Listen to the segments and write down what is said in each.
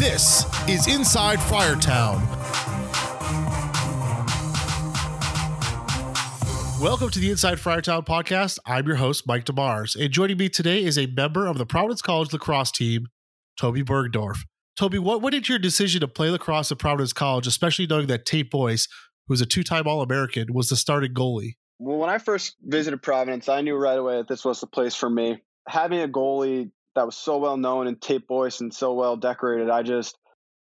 This is Inside Friartown. Welcome to the Inside Friartown podcast. I'm your host, Mike DeMars, and joining me today is a member of the Providence College lacrosse team, Toby Bergdorf. Toby, what went into your decision to play lacrosse at Providence College, especially knowing that Tate Boyce, who's a two-time All-American, was the starting goalie? Well, when I first visited Providence, I knew right away that this was the place for me. Having a goalie that was so well known and Tate Boyce and so well decorated, I just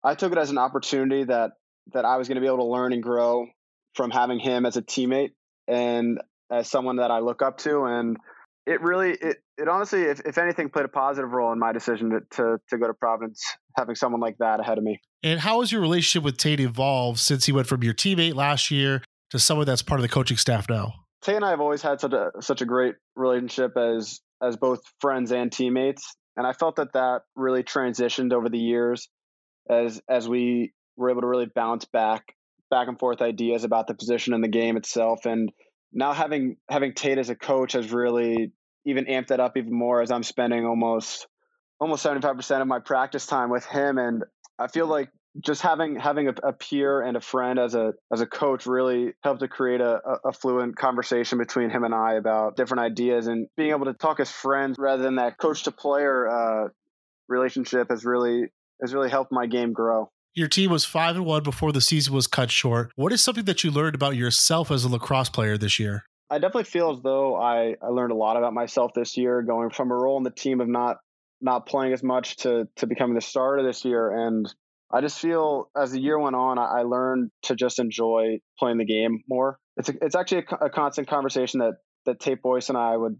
I took it as an opportunity that that I was going to be able to learn and grow from having him as a teammate and as someone that I look up to. And it really, it, it honestly, if, if anything, played a positive role in my decision to, to, to go to Providence, having someone like that ahead of me. And how has your relationship with Tate evolved since he went from your teammate last year to someone that's part of the coaching staff now? Tate and I have always had such a such a great relationship as as both friends and teammates, and I felt that that really transitioned over the years as as we were able to really bounce back back and forth ideas about the position and the game itself. And now having having Tate as a coach has really even amped that up even more as I'm spending almost almost 75% of my practice time with him. And I feel like just having having a, a, peer and a friend as a as a coach really helped to create a, a, fluent conversation between him and I about different ideas and being able to talk as friends rather than that coach to player uh, relationship has really has really helped my game grow. Your team was five and one before the season was cut short. What is something that you learned about yourself as a lacrosse player this year? I definitely feel as though I, I learned a lot about myself this year, going from a role in the team of not not playing as much to to becoming the starter this year. And I just feel as the year went on, I, learned to just enjoy playing the game more. It's a, it's actually a, a constant conversation that that Tate Boyce and I would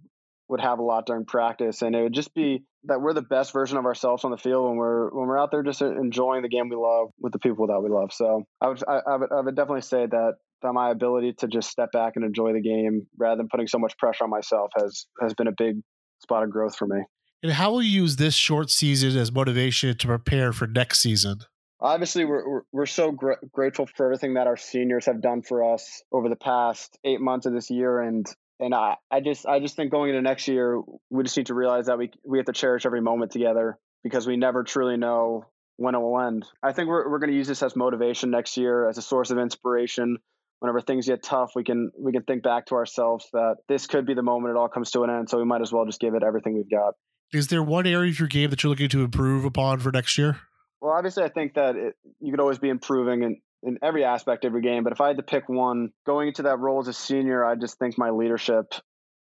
would have a lot during practice, and it would just be that we're the best version of ourselves on the field when we're when we're out there just enjoying the game we love with the people that we love. So I would I, I would, I would definitely say that that my ability to just step back and enjoy the game rather than putting so much pressure on myself has has been a big spot of growth for me. And how will you use this short season as motivation to prepare for next season? Obviously, we're we're, so gr- grateful for everything that our seniors have done for us over the past eight months of this year, and and I, I just I just think going into next year, we just need to realize that we we have to cherish every moment together because we never truly know when it will end. I think we're we're going to use this as motivation next year, as a source of inspiration. Whenever things get tough, we can we can think back to ourselves that this could be the moment it all comes to an end. So we might as well just give it everything we've got. Is there one area of your game that you're looking to improve upon for next year? Well, obviously, I think that it, you could always be improving, and in every aspect of your game. But if I had to pick one going into that role as a senior, I just think my leadership,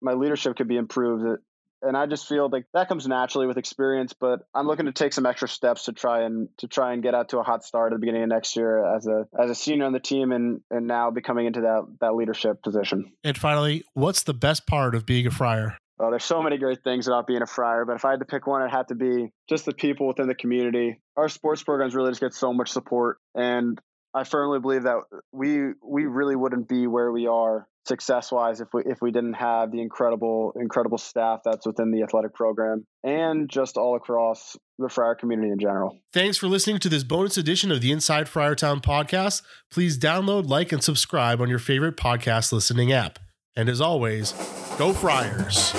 my leadership could be improved. Uh, and I just feel like that comes naturally with experience, but I'm looking to take some extra steps to try and to try and get out to a hot start at the beginning of next year as a as a senior on the team and and now becoming into that that leadership position. And finally, what's the best part of being a friar? Oh, there's so many great things about being a friar, but if I had to pick one, it had to be just the people within the community. Our sports programs really just get so much support, and I firmly believe that we we really wouldn't be where we are success wise if we if we didn't have the incredible incredible staff that's within the athletic program and just all across the Friar community in general. Thanks for listening to this bonus edition of the Inside Friartown podcast. Please download, like, and subscribe on your favorite podcast listening app. And as always, go Friars.